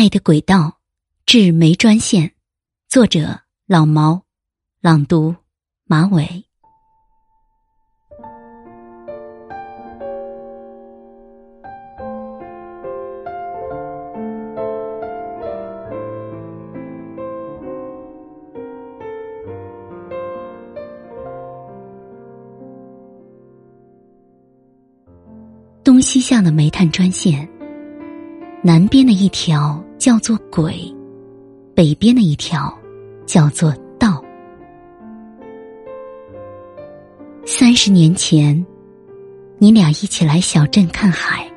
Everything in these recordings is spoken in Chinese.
爱的轨道，至梅专线，作者老毛，朗读马尾。东西向的煤炭专线。南边的一条叫做轨，北边的一条叫做道。三十年前，你俩一起来小镇看海，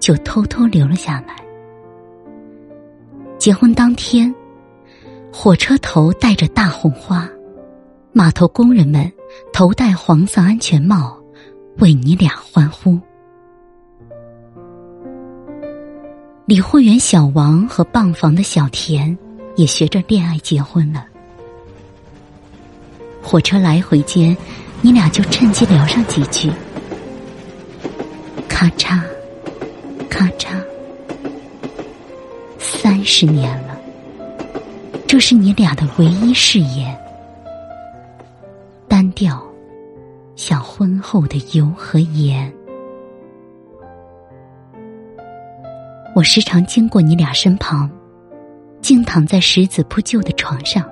就偷偷留了下来。结婚当天，火车头戴着大红花，码头工人们头戴黄色安全帽，为你俩欢呼。理货员小王和棒房的小田也学着恋爱结婚了。火车来回间，你俩就趁机聊上几句。咔嚓，咔嚓，三十年了，这是你俩的唯一誓言。单调，像婚后的油和盐。我时常经过你俩身旁，静躺在石子铺就的床上，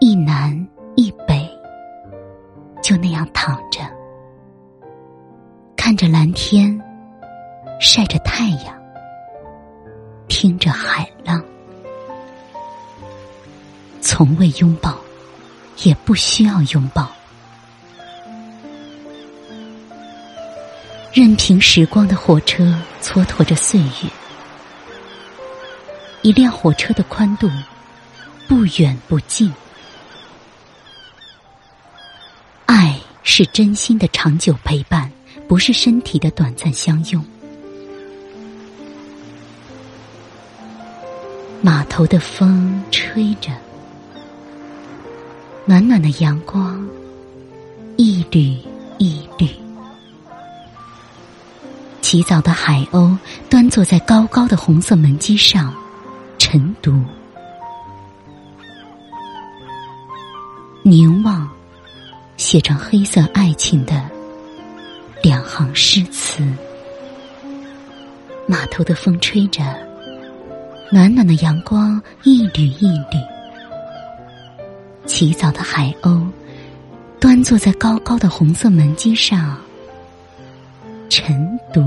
一南一北，就那样躺着，看着蓝天，晒着太阳，听着海浪，从未拥抱，也不需要拥抱。任凭时光的火车蹉跎着岁月，一辆火车的宽度不远不近。爱是真心的长久陪伴，不是身体的短暂相拥。码头的风吹着，暖暖的阳光，一缕洗澡的海鸥端坐在高高的红色门机上，晨读。凝望，写成黑色爱情的两行诗词。码头的风吹着，暖暖的阳光一缕一缕。起早的海鸥端坐在高高的红色门机上。晨读。